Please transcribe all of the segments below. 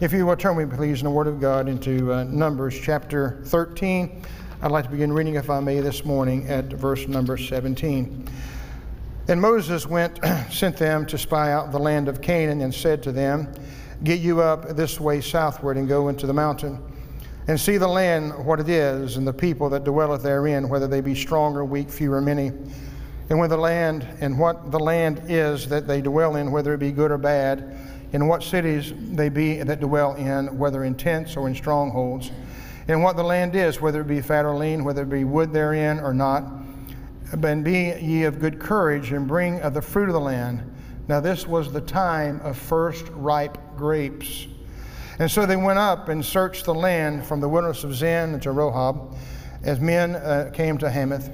If you will turn with me, please, in the Word of God into uh, Numbers chapter 13. I'd like to begin reading, if I may, this morning at verse number 17. And Moses went, sent them to spy out the land of Canaan, and said to them, Get you up this way southward and go into the mountain, and see the land what it is, and the people that dwelleth therein, whether they be strong or weak, few or many. And when the land and what the land is that they dwell in, whether it be good or bad, in what cities they be that dwell in, whether in tents or in strongholds, and what the land is, whether it be fat or lean, whether it be wood therein or not. And be ye of good courage, and bring of the fruit of the land. Now, this was the time of first ripe grapes. And so they went up and searched the land from the wilderness of Zin to Rehob, as men uh, came to Hamath.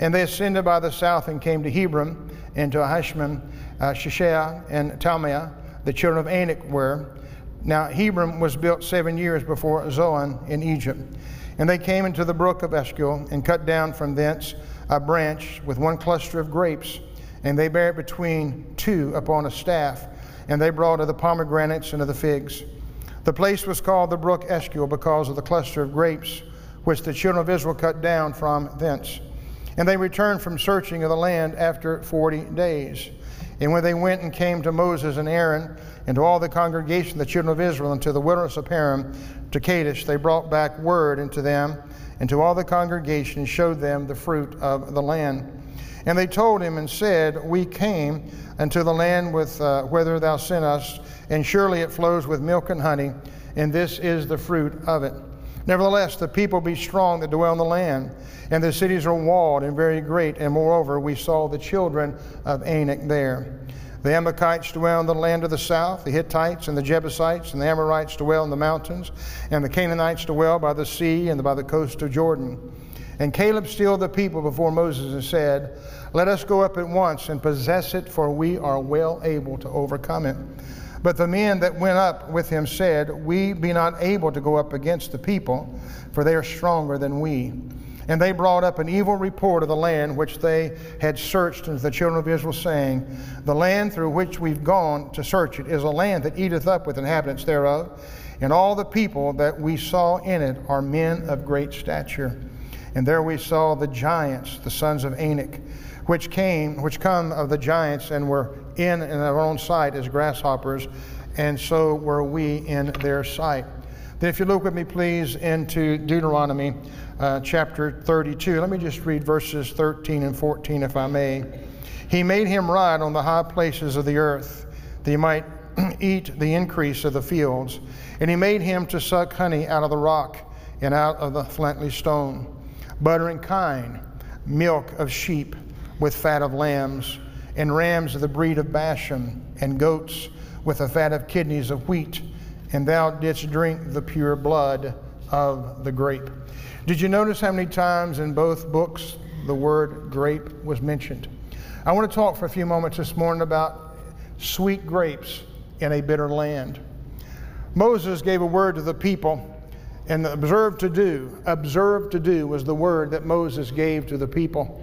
And they ascended by the south and came to Hebron, and to Ahishman, uh, Shishah, and Talmai the children of Anak were. Now Hebron was built seven years before Zoan in Egypt. And they came into the brook of Eshcol and cut down from thence a branch with one cluster of grapes, and they bare it between two upon a staff, and they brought of the pomegranates and of the figs. The place was called the brook Eshcol because of the cluster of grapes which the children of Israel cut down from thence. And they returned from searching of the land after forty days. And when they went and came to Moses and Aaron and to all the congregation the children of Israel and to the wilderness of Paran, to Kadesh, they brought back word unto them and to all the congregation showed them the fruit of the land. And they told him and said, We came unto the land with uh, whither thou sent us, and surely it flows with milk and honey, and this is the fruit of it. Nevertheless, the people be strong that dwell in the land, and the cities are walled and very great. And moreover, we saw the children of Anak there. The Amalekites dwell in the land of the south, the Hittites and the Jebusites and the Amorites dwell in the mountains, and the Canaanites dwell by the sea and by the coast of Jordan. And Caleb stilled the people before Moses and said, Let us go up at once and possess it, for we are well able to overcome it. But the men that went up with him said, We be not able to go up against the people, for they are stronger than we. And they brought up an evil report of the land which they had searched unto the children of Israel, saying, The land through which we've gone to search it is a land that eateth up with inhabitants thereof, and all the people that we saw in it are men of great stature. And there we saw the giants, the sons of Anak which came, which come of the giants and were in in our own sight as grasshoppers, and so were we in their sight. Then, if you look with me, please, into Deuteronomy uh, chapter 32. Let me just read verses 13 and 14, if I may. He made him ride on the high places of the earth, that he might eat the increase of the fields. And he made him to suck honey out of the rock and out of the flintly stone, butter and kine, milk of sheep with fat of lambs, and rams of the breed of Bashan, and goats with the fat of kidneys of wheat, and thou didst drink the pure blood of the grape. Did you notice how many times in both books the word grape was mentioned? I want to talk for a few moments this morning about sweet grapes in a bitter land. Moses gave a word to the people, and observe to do, observe to do was the word that Moses gave to the people.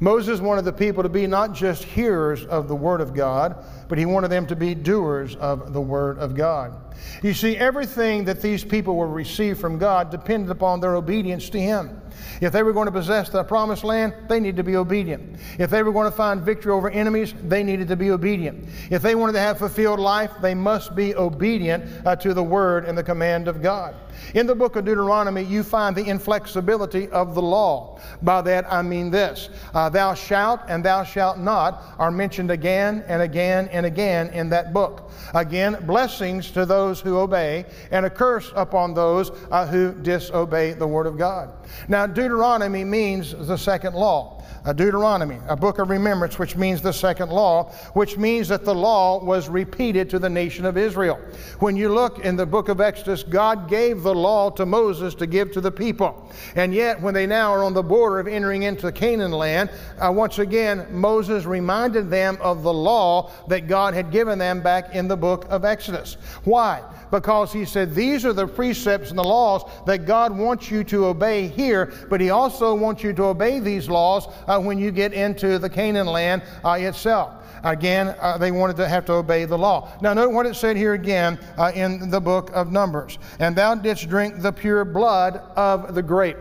Moses wanted the people to be not just hearers of the Word of God, but he wanted them to be doers of the Word of God. You see, everything that these people will receive from God depended upon their obedience to Him. If they were going to possess the promised land, they needed to be obedient. If they were going to find victory over enemies, they needed to be obedient. If they wanted to have fulfilled life, they must be obedient uh, to the word and the command of God. In the book of Deuteronomy, you find the inflexibility of the law. By that I mean this uh, Thou shalt and thou shalt not are mentioned again and again and again in that book. Again, blessings to those who obey, and a curse upon those uh, who disobey the word of God. Now, Deuteronomy means the second law. A Deuteronomy, a book of remembrance, which means the second law, which means that the law was repeated to the nation of Israel. When you look in the book of Exodus, God gave the law to Moses to give to the people. And yet, when they now are on the border of entering into Canaan land, uh, once again, Moses reminded them of the law that God had given them back in the book of Exodus. Why? Because he said, These are the precepts and the laws that God wants you to obey here but He also wants you to obey these laws uh, when you get into the Canaan land uh, itself. Again, uh, they wanted to have to obey the law. Now, note what it said here again uh, in the book of Numbers. And thou didst drink the pure blood of the grape.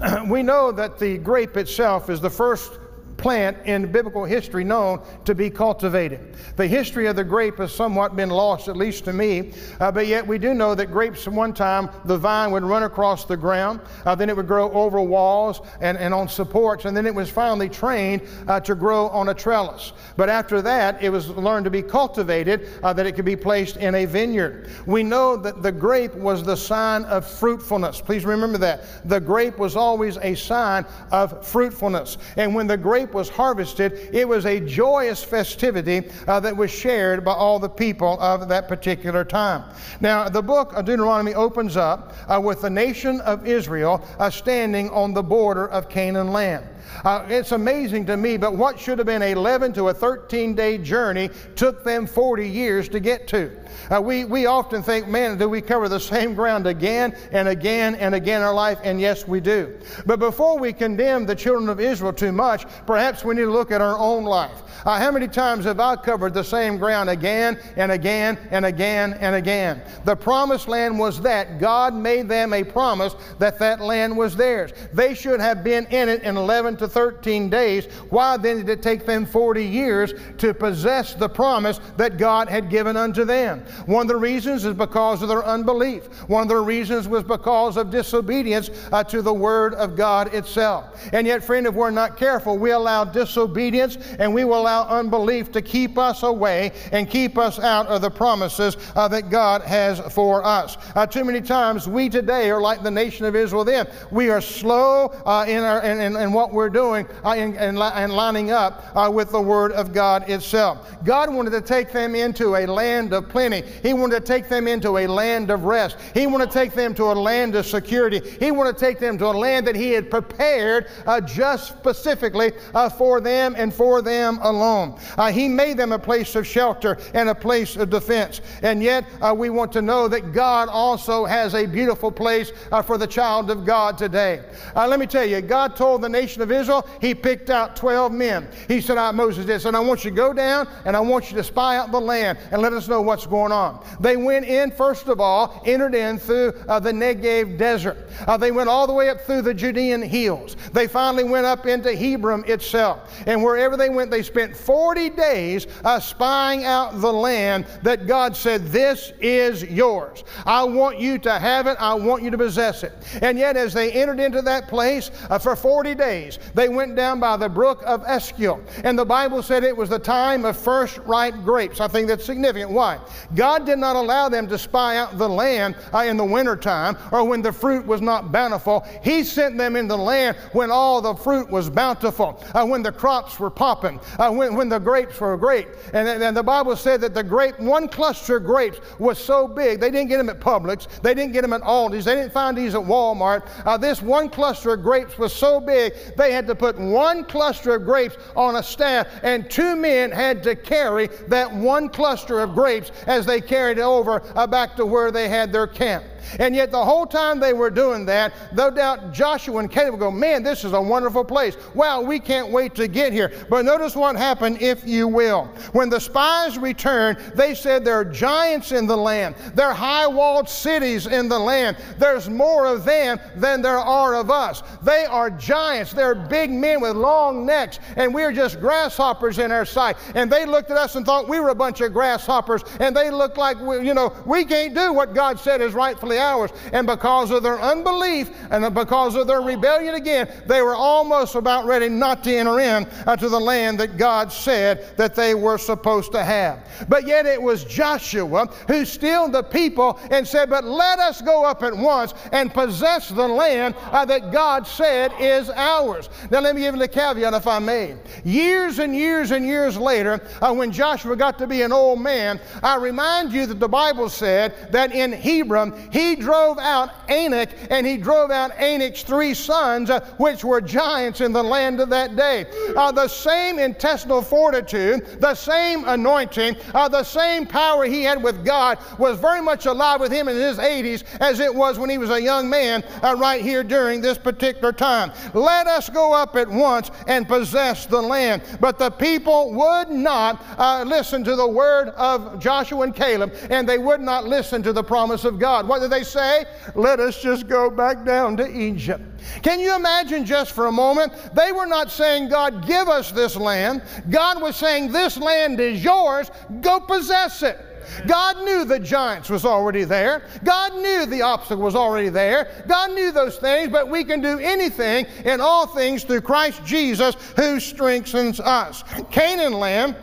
we know that the grape itself is the first plant in biblical history known to be cultivated. The history of the grape has somewhat been lost, at least to me, uh, but yet we do know that grapes, one time, the vine would run across the ground, uh, then it would grow over walls and, and on supports, and then it was finally trained uh, to grow on a trellis. But after that, it was learned to be cultivated uh, that it could be placed in a vineyard. We know that the grape was the sign of fruitfulness. Please remember that. The grape was always a sign of fruitfulness. And when the grape grape was harvested, it was a joyous festivity uh, that was shared by all the people of that particular time. Now, the book of Deuteronomy opens up uh, with the nation of Israel uh, standing on the border of Canaan land. Uh, it's amazing to me, but what should have been an 11 to a 13 day journey took them 40 years to get to. Uh, we, we often think, man, do we cover the same ground again and again and again in our life? And yes, we do. But before we condemn the children of Israel too much, perhaps we need to look at our own life. Uh, how many times have I covered the same ground again and again and again and again? The promised land was that. God made them a promise that that land was theirs. They should have been in it in 11 to 13 days. Why then did it take them 40 years to possess the promise that God had given unto them? One of the reasons is because of their unbelief. One of the reasons was because of disobedience uh, to the Word of God itself. And yet, friend, if we're not careful, we allow disobedience and we will allow unbelief to keep us away and keep us out of the promises uh, that God has for us. Uh, too many times we today are like the nation of Israel then. We are slow uh, in, our, in, in, in, what we're doing and, uh, and, lining up uh, with the Word of God itself. God wanted to take them into a land of plenty. He wanted to take them into a land of rest. He wanted to take them to a land of security. He wanted to take them to a land that He had prepared uh, just specifically uh, for them and for them alone. Uh, he made them a place of shelter and a place of defense. And yet, uh, we want to know that God also has a beautiful place uh, for the child of God today. Uh, let me tell you, God told the nation of Israel, He picked out 12 men. He said, I, Moses did, said, I want you to go down and I want you to spy out the land and let us know what's going on. They went in, first of all, entered in through uh, the Negev desert. Uh, they went all the way up through the Judean hills. They finally went up into Hebron itself. And wherever they went, they spent 40 days uh, spying out the land that God said, This is yours. I want you to have it. I want you to possess it. And yet, as they entered into that place uh, for 40 days, they went down by the brook of Eshcol. And the Bible said it was the time of first ripe grapes. I think that's significant. Why? God did not allow them to spy out the land uh, in the wintertime or when the fruit was not bountiful. He sent them in the land when all the fruit was bountiful, uh, when the crops were popping, uh, when, when the grapes were great. And, and the Bible said that the grape, one cluster of grapes was so big, they didn't get them at Publix, they didn't get them at Aldi's, they didn't find these at Walmart. Uh, this one cluster of grapes was so big, they had to put one cluster of grapes on a staff, and two men had to carry that one cluster of grapes as they carried it over uh, back to where they had their camp. And yet, the whole time they were doing that, no doubt Joshua and Caleb would go, Man, this is a wonderful place. Wow, we can't wait to get here. But notice what happened, if you will. When the spies returned, they said there are giants in the land, there are high walled cities in the land. There's more of them than there are of us. They are giants, they're big men with long necks, and we're just grasshoppers in our sight. And they looked at us and thought we were a bunch of grasshoppers, and they looked like, you know, we can't do what God said is rightfully hours. And because of their unbelief and because of their rebellion again, they were almost about ready not to enter in uh, to the land that God said that they were supposed to have. But yet it was Joshua who stilled the people and said, But let us go up at once and possess the land uh, that God said is ours. Now, let me give you a caveat, if I may. Years and years and years later, uh, when Joshua got to be an old man, I remind you that the Bible said that in Hebron, he He drove out Anak, and he drove out Anak's three sons, uh, which were giants in the land of that day. Uh, the same intestinal fortitude, the same anointing, uh, the same power he had with God was very much alive with him in his 80s as it was when he was a young man uh, right here during this particular time. Let us go up at once and possess the land. But the people would not uh, listen to the word of Joshua and Caleb, and they would not listen to the promise of God. What they say? Let us just go back down to Egypt. Can you imagine just for a moment? They were not saying, God, give us this land. God was saying, This land is yours, go possess it. God knew the giants was already there. God knew the obstacle was already there. God knew those things, but we can do anything in all things through Christ Jesus who strengthens us. Canaan land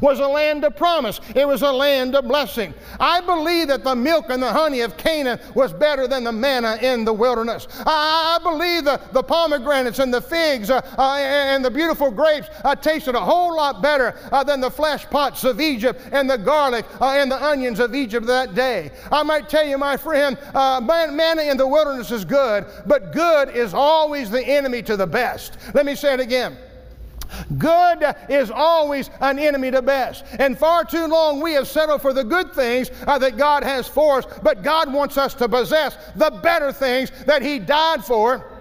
was a land of promise. It was a land of blessing. I believe that the milk and the honey of Canaan was better than the manna in the wilderness. I, believe the, the pomegranates and the figs uh, uh, and the beautiful grapes uh, tasted a whole lot better uh, than the flesh pots of Egypt and the garlic uh, and the onions of Egypt that day. I might tell you, my friend, uh, manna in the wilderness is good, but good is always the enemy to the best. Let me say it again. Good is always an enemy to best. And far too long we have settled for the good things uh, that God has for us, but God wants us to possess the better things that He died for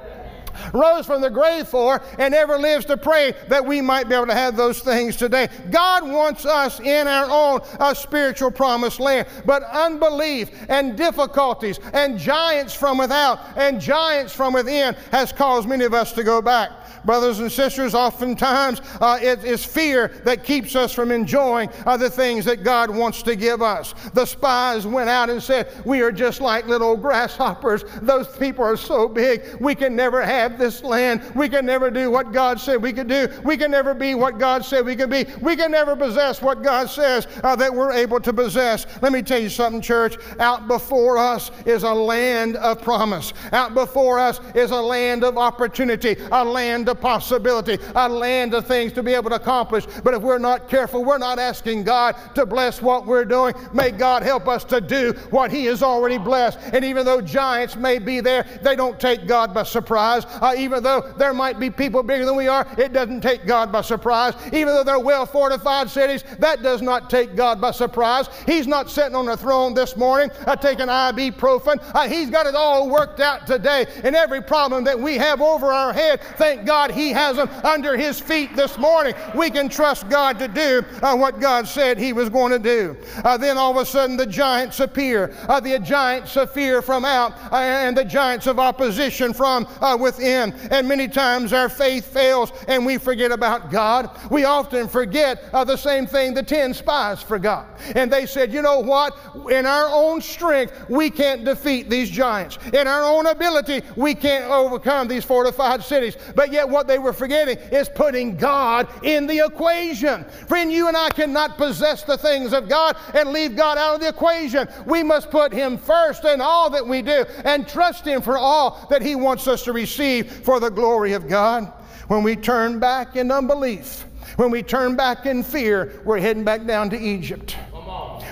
rose from the grave for, and ever lives to pray that we might be able to have those things today. God wants us in our own uh, spiritual promised land, but unbelief and difficulties and giants from without and giants from within has caused many of us to go back brothers and sisters, oftentimes uh, it is fear that keeps us from enjoying uh, the things that God wants to give us. The spies went out and said, We are just like little grasshoppers. Those people are so big, we can never have this land. We can never do what God said we could do. We can never be what God said we could be. We can never possess what God says uh, that we're able to possess. Let me tell you something, church. Out before us is a land of promise. Out before us is a land of opportunity, a land of possibility, a land of things to be able to accomplish. But if we're not careful, we're not asking God to bless what we're doing. May God help us to do what He has already blessed. And even though giants may be there, they don't take God by surprise. Uh, even though there might be people bigger than we are, it doesn't take God by surprise. Even though they're well fortified cities, that does not take God by surprise. He's not sitting on a throne this morning uh, taking ibuprofen. Uh, he's got it all worked out today. And every problem that we have over our head, thank God He has them under His feet this morning. We can trust God to do uh, what God said He was going to do. Uh, then all of a sudden the giants appear. Uh, the giants of fear from out uh, and the giants of opposition from uh, within. And many times our faith fails and we forget about God. We often forget uh, the same thing the ten spies forgot. And they said, you know what? In our own strength, we can't defeat these giants. In our own ability, we can't overcome these fortified cities. But yet, what they were forgetting is putting God in the equation. Friend, you and I cannot possess the things of God and leave God out of the equation. We must put Him first in all that we do and trust Him for all that He wants us to receive for the glory of God. When we turn back in unbelief, when we turn back in fear, we're heading back down to Egypt.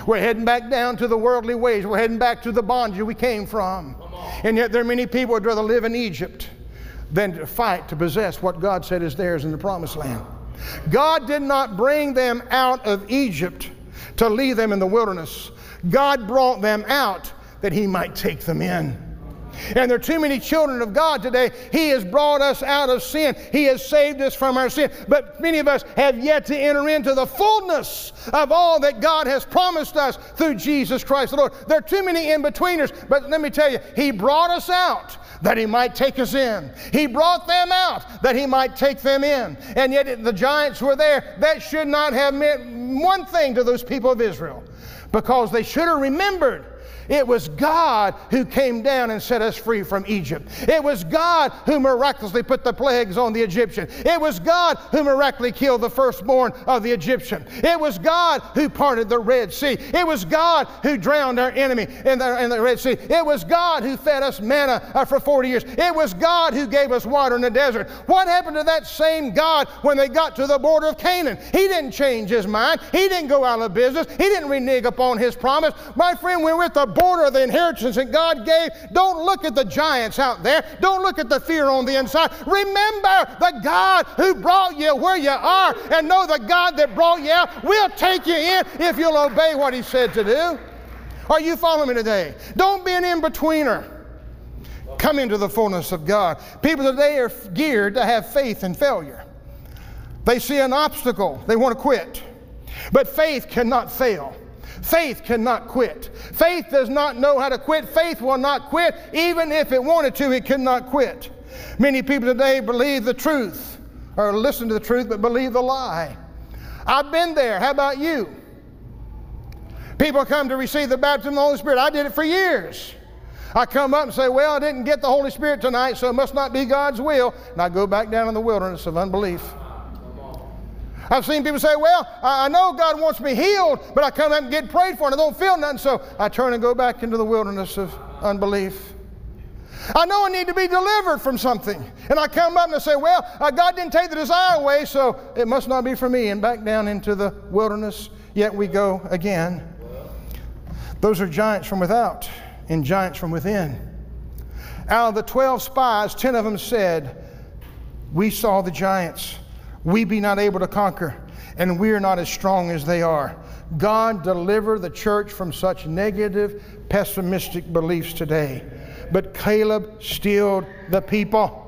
We're heading back down to the worldly ways. We're heading back to the bondage we came from. And yet, there are many people who'd rather live in Egypt than to fight to possess what God said is theirs in the promised land. God did not bring them out of Egypt to leave them in the wilderness. God brought them out that He might take them in. And there are too many children of God today. He has brought us out of sin. He has saved us from our sin. But many of us have yet to enter into the fullness of all that God has promised us through Jesus Christ the Lord. There are too many in betweeners. But let me tell you, He brought us out that he might take us in. He brought them out that he might take them in. And yet the giants were there. That should not have meant one thing to those people of Israel because they should have remembered it was God who came down and set us free from Egypt. It was God who miraculously put the plagues on the Egyptian. It was God who miraculously killed the firstborn of the Egyptian. It was God who parted the Red Sea. It was God who drowned our enemy in the, in the Red Sea. It was God who fed us manna uh, for 40 years. It was God who gave us water in the desert. What happened to that same God when they got to the border of Canaan? He didn't change his mind. He didn't go out of business. He didn't renege upon his promise. My friend, we're at the border of the inheritance that God gave. Don't look at the giants out there. Don't look at the fear on the inside. Remember the God who brought you where you are and know the God that brought you out will take you in if you'll obey what He said to do. Are you following me today? Don't be an in betweener. Come into the fullness of God. People today are geared to have faith in failure. They see an obstacle, they want to quit. But faith cannot fail. Faith cannot quit. Faith does not know how to quit. Faith will not quit. Even if it wanted to, it could not quit. Many people today believe the truth or listen to the truth but believe the lie. I've been there. How about you? People come to receive the baptism of the Holy Spirit. I did it for years. I come up and say, Well, I didn't get the Holy Spirit tonight, so it must not be God's will. And I go back down in the wilderness of unbelief. I've seen people say, Well, I know God wants me healed, but I come up and get prayed for and I don't feel nothing, so I turn and go back into the wilderness of unbelief. I know I need to be delivered from something. And I come up and I say, Well, uh, God didn't take the desire away, so it must not be for me. And back down into the wilderness, yet we go again. Those are giants from without and giants from within. Out of the 12 spies, 10 of them said, We saw the giants. We be not able to conquer, and we are not as strong as they are. God deliver the church from such negative, pessimistic beliefs today. But Caleb stilled the people.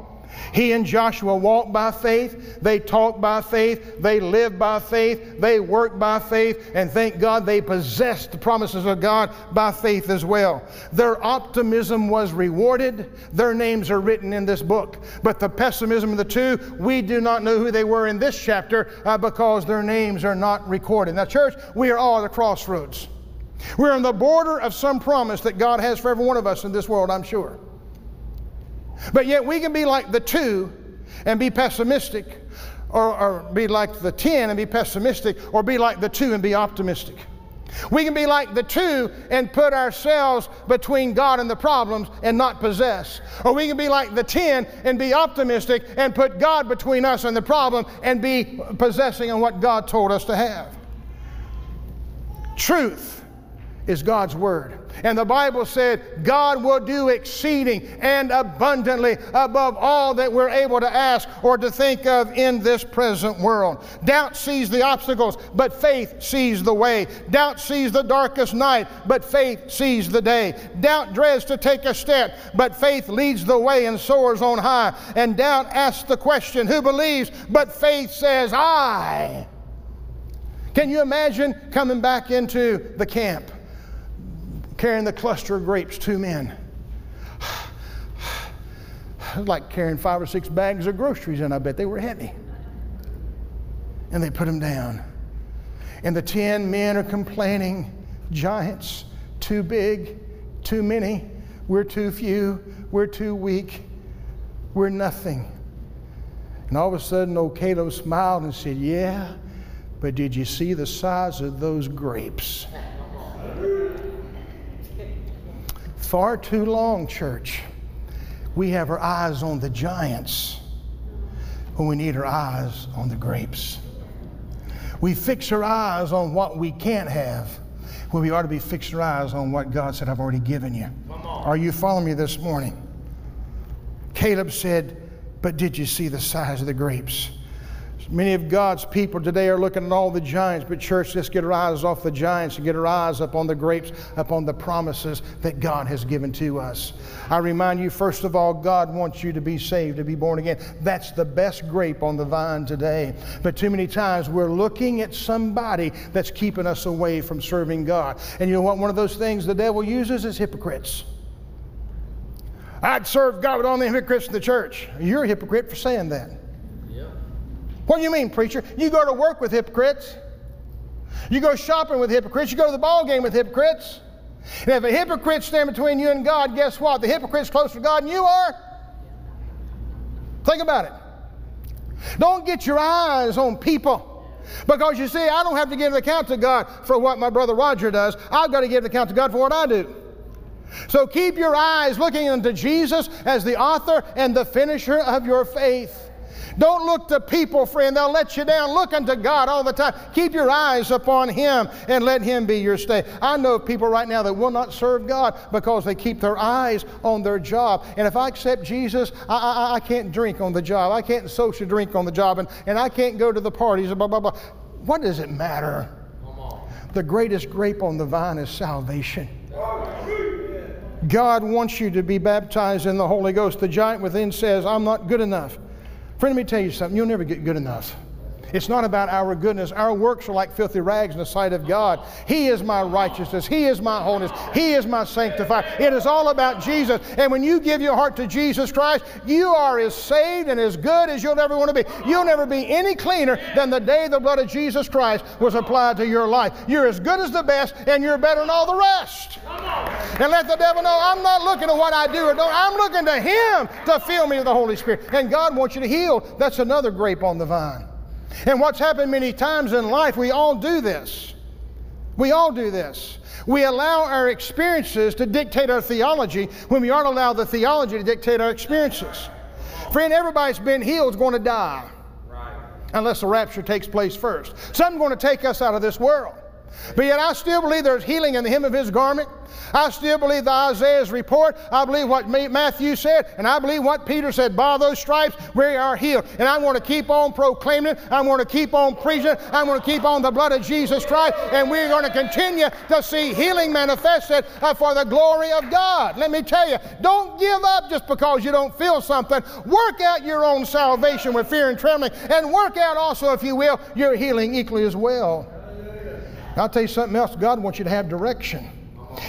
He and Joshua walked by faith, they talked by faith, they lived by faith, they worked by faith, and thank God they possessed the promises of God by faith as well. Their optimism was rewarded. Their names are written in this book. But the pessimism of the two, we do not know who they were in this chapter uh, because their names are not recorded. Now, church, we are all at the crossroads. We're on the border of some promise that God has for every one of us in this world, I'm sure. But yet we can be like the two and be pessimistic, or, or, be like the 10 and be pessimistic, or be like the two and be optimistic. We can be like the two and put ourselves between God and the problems and not possess. Or we can be like the 10 and be optimistic and put God between us and the problem and be possessing on what God told us to have. Truth is God's Word. And the Bible said, God will do exceeding and abundantly above all that we're able to ask or to think of in this present world. Doubt sees the obstacles, but faith sees the way. Doubt sees the darkest night, but faith sees the day. Doubt dreads to take a step, but faith leads the way and soars on high. And doubt asks the question, Who believes? But faith says, I. Can you imagine coming back into the camp? Carrying the cluster of grapes, two men. like carrying five or six bags of groceries, and I bet they were heavy. And they put them down. And the ten men are complaining giants, too big, too many, we're too few, we're too weak, we're nothing. And all of a sudden, old Caleb smiled and said, Yeah, but did you see the size of those grapes? Far too long, church, we have our eyes on the giants when we need our eyes on the grapes. We fix our eyes on what we can't have when we ought to be fixing our eyes on what God said, I've already given you. Are you following me this morning? Caleb said, But did you see the size of the grapes? Many of God's people today are looking at all the giants, but church, let's get our eyes off the giants and get our eyes up on the grapes, up on the promises that God has given to us. I remind you, first of all, God wants you to be saved, to be born again. That's the best grape on the vine today. But too many times we're looking at somebody that's keeping us away from serving God. And you know what? One of those things the devil uses is hypocrites. I'd serve God with all the hypocrites in the church. You're a hypocrite for saying that. What do you mean, preacher? You go to work with hypocrites. You go shopping with hypocrites. You go to the ball game with hypocrites. And if a hypocrite stand between you and God, guess what? The hypocrite's closer to God than you are. Think about it. Don't get your eyes on people. Because you see, I don't have to give an account to God for what my brother Roger does. I've got to give an account to God for what I do. So keep your eyes looking unto Jesus as the author and the finisher of your faith. Don't look to people, friend. They'll let you down. Look unto God all the time. Keep your eyes upon Him and let Him be your stay. I know people right now that will not serve God because they keep their eyes on their job. And if I accept Jesus, I, I, I can't drink on the job. I can't social drink on the job. And, and I can't go to the parties. Blah, blah, blah. What does it matter? The greatest grape on the vine is salvation. God wants you to be baptized in the Holy Ghost. The giant within says, I'm not good enough. Friend, let me tell you something. You'll never get good enough. It's not about our goodness. Our works are like filthy rags in the sight of God. He is my righteousness. He is my holiness. He is my sanctifier. It is all about Jesus. And when you give your heart to Jesus Christ, you are as saved and as good as you'll ever want to be. You'll never be any cleaner than the day the blood of Jesus Christ was applied to your life. You're as good as the best, and you're better than all the rest. And let the devil know I'm not looking at what I do or don't. I'm looking to Him to fill me with the Holy Spirit. And God wants you to heal. That's another grape on the vine. And what's happened many times in life, we all do this. We all do this. We allow our experiences to dictate our theology when we aren't allowed the theology to dictate our experiences. Friend, everybody's been healed is going to die. Unless the rapture takes place first. Something's going to take us out of this world. But yet I still believe there's healing in the hem of his garment. I still believe the Isaiah's report. I believe what Matthew said, and I believe what Peter said. By those stripes, we are healed. And I want to keep on proclaiming it. I want to keep on preaching. I want to keep on the blood of Jesus Christ. And we're going to continue to see healing manifested for the glory of God. Let me tell you, don't give up just because you don't feel something. Work out your own salvation with fear and trembling, and work out also, if you will, your healing equally as well. I'll tell you something else. God wants you to have direction.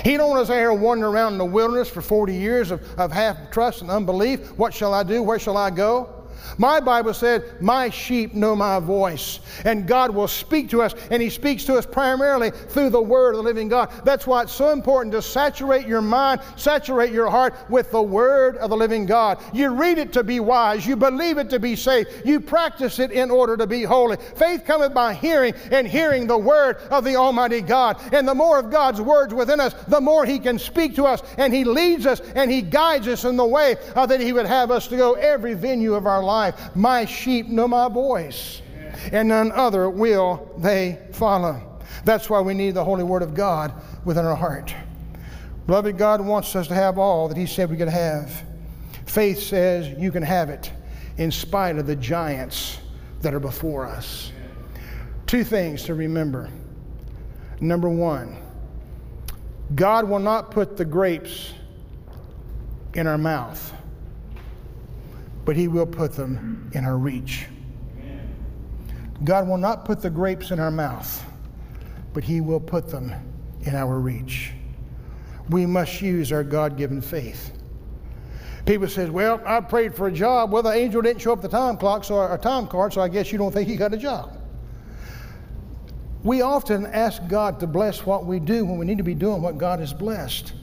He don't want us here wandering around in the wilderness for 40 years of, of half trust and unbelief. What shall I do? Where shall I go? My Bible said, My sheep know my voice. And God will speak to us, and He speaks to us primarily through the Word of the living God. That's why it's so important to saturate your mind, saturate your heart with the Word of the living God. You read it to be wise, you believe it to be safe, you practice it in order to be holy. Faith cometh by hearing, and hearing the Word of the Almighty God. And the more of God's words within us, the more He can speak to us, and He leads us, and He guides us in the way uh, that He would have us to go every venue of our life life. My sheep know my voice, and none other will they follow. That's why we need the Holy Word of God within our heart. Beloved, God wants us to have all that He said we could have. Faith says you can have it in spite of the giants that are before us. Two things to remember. Number one, God will not put the grapes in our mouth but He will put them in our reach. God will not put the grapes in our mouth, but He will put them in our reach. We must use our God given faith. People says, "Well, I prayed for a job. Well, the angel didn't show up the time clock, so a time card, so I guess you don't think he got a job." We often ask God to bless what we do when we need to be doing what God has blessed.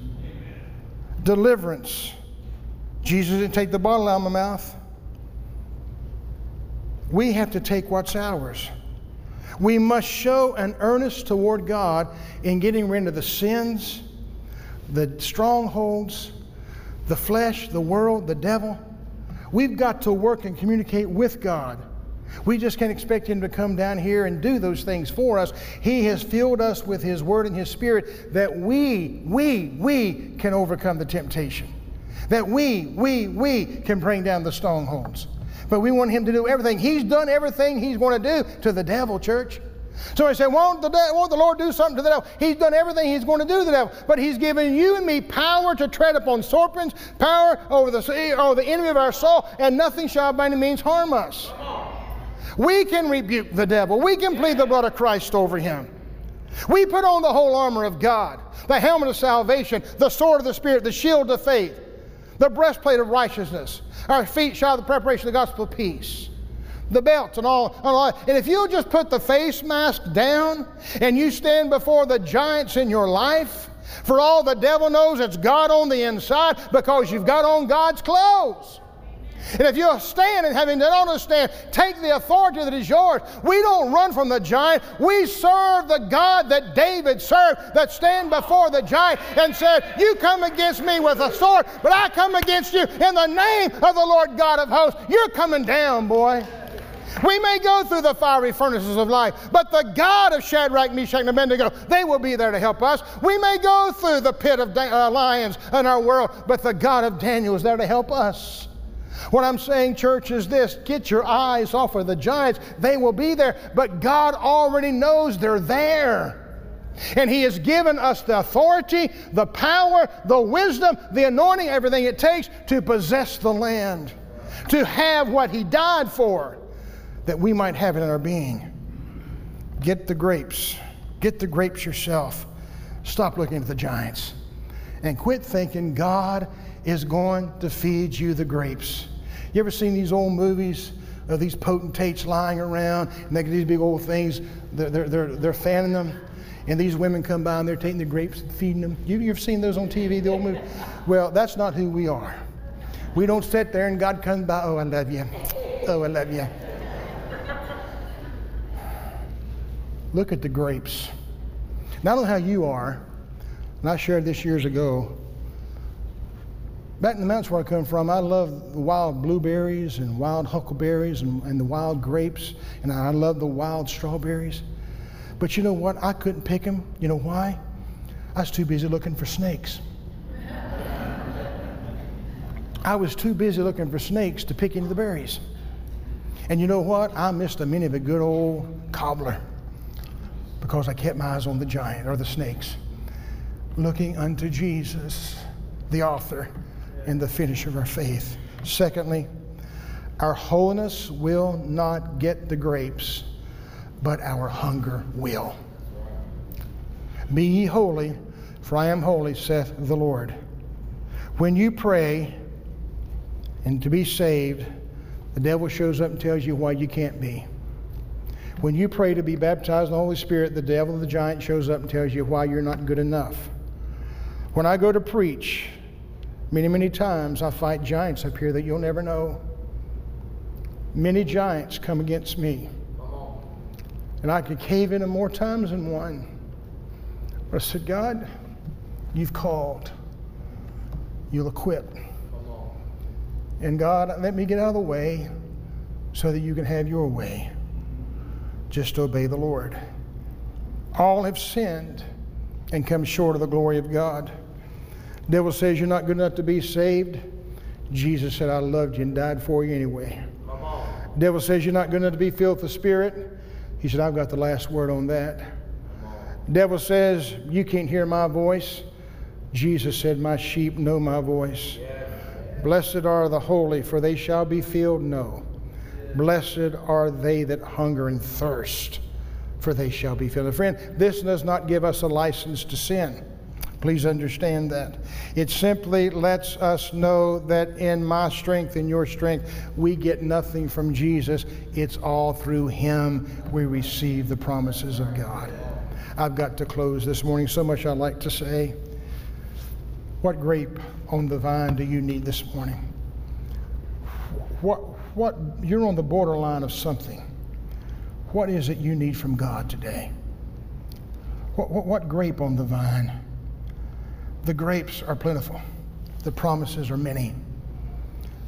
Deliverance, Jesus didn't take the bottle out of my mouth. We have to take what's ours. We must show an earnest toward God in getting rid of the sins, the strongholds, the flesh, the world, the devil. We've got to work and communicate with God. We just can't expect Him to come down here and do those things for us. He has filled us with His Word and His Spirit that we, we, we can overcome the temptation that we, we, we can bring down the strongholds. But we want him to do everything. He's done everything he's going to do to the devil, church. So I say, won't the, won't the Lord do something to the devil? He's done everything he's going to do to the devil. But he's given you and me power to tread upon serpents, power over the, over the enemy of our soul, and nothing shall by any means harm us. We can rebuke the devil. We can plead the blood of Christ over him. We put on the whole armor of God, the helmet of salvation, the sword of the Spirit, the shield of faith the breastplate of righteousness. Our feet shall have the preparation of the gospel of peace. The belts and all, and all. And if you'll just put the face mask down and you stand before the giants in your life, for all the devil knows it's God on the inside because you've got on God's clothes. And if you'll stand and having done all to stand, take the authority that is yours. We don't run from the giant. We serve the God that David served, that stand before the giant and said, You come against me with a sword, but I come against you in the name of the Lord God of hosts. You're coming down, boy. We may go through the fiery furnaces of life, but the God of Shadrach, Meshach, and Abednego, they will be there to help us. We may go through the pit of uh, lions in our world, but the God of Daniel is there to help us. What I'm saying, church, is this get your eyes off of the giants. They will be there, but God already knows they're there. And He has given us the authority, the power, the wisdom, the anointing, everything it takes to possess the land, to have what He died for that we might have it in our being. Get the grapes. Get the grapes yourself. Stop looking at the giants. And quit thinking God is going to feed you the grapes. You ever seen these old movies of these potentates lying around and they get these big old things, they're, they're, they're, they're fanning them, and these women come by and they're taking the grapes and feeding them? You, you've seen those on TV, the old movie? Well, that's not who we are. We don't sit there and God comes by, oh, I love you. Oh, I love you. Look at the grapes. Don't know how you are, and I shared this years ago. Back in the mountains where I come from, I love the wild blueberries and wild huckleberries and, and the wild grapes, and I love the wild strawberries. But you know what? I couldn't pick them. You know why? I was too busy looking for snakes. I was too busy looking for snakes to pick any of the berries. And you know what? I missed a minute of a good old cobbler because I kept my eyes on the giant or the snakes, looking unto Jesus, the author and the finish of our faith. Secondly, our holiness will not get the grapes, but our hunger will. Be ye holy, for I am holy, saith the Lord. When you pray and to be saved, the devil shows up and tells you why you can't be. When you pray to be baptized in the Holy Spirit, the devil, the giant, shows up and tells you why you're not good enough. When I go to preach, many, many times I fight giants up here that you'll never know. Many giants come against me. And I could cave in more times than one. But I said, God, you've called. You'll equip. And God, let me get out of the way so that you can have your way just obey the Lord. All have sinned and come short of the glory of God. Devil says you're not good enough to be saved. Jesus said, I loved you and died for you anyway. Devil says you're not good enough to be filled with the Spirit. He said, I've got the last word on that. Devil says you can't hear my voice. Jesus said, My sheep know my voice. Blessed are the holy, for they shall be filled. No. Blessed are they that hunger and thirst, for they shall be filled. And Friend, this does not give us a license to sin. Please understand that. It simply lets us know that in my strength, in your strength, we get nothing from Jesus. It's all through Him we receive the promises of God. I've got to close this morning. So much I'd like to say. What grape on the vine do you need this morning? What, what you're on the borderline of something. What is it you need from God today? What, what, what grape on the vine? The grapes are plentiful. The promises are many.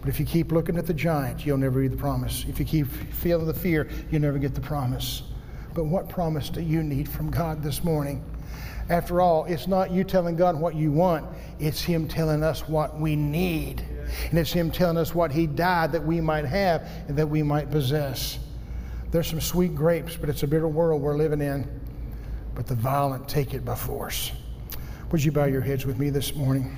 But if you keep looking at the giant, you'll never read the promise. If you keep feeling the fear, you'll never get the promise. But what promise do you need from God this morning? After all, it's not you telling God what you want, it's Him telling us what we need. And it's Him telling us what He died that we might have and that we might possess. There's some sweet grapes, but it's a bitter world we're living in. But the violent take it by force. Would you bow your heads with me this morning?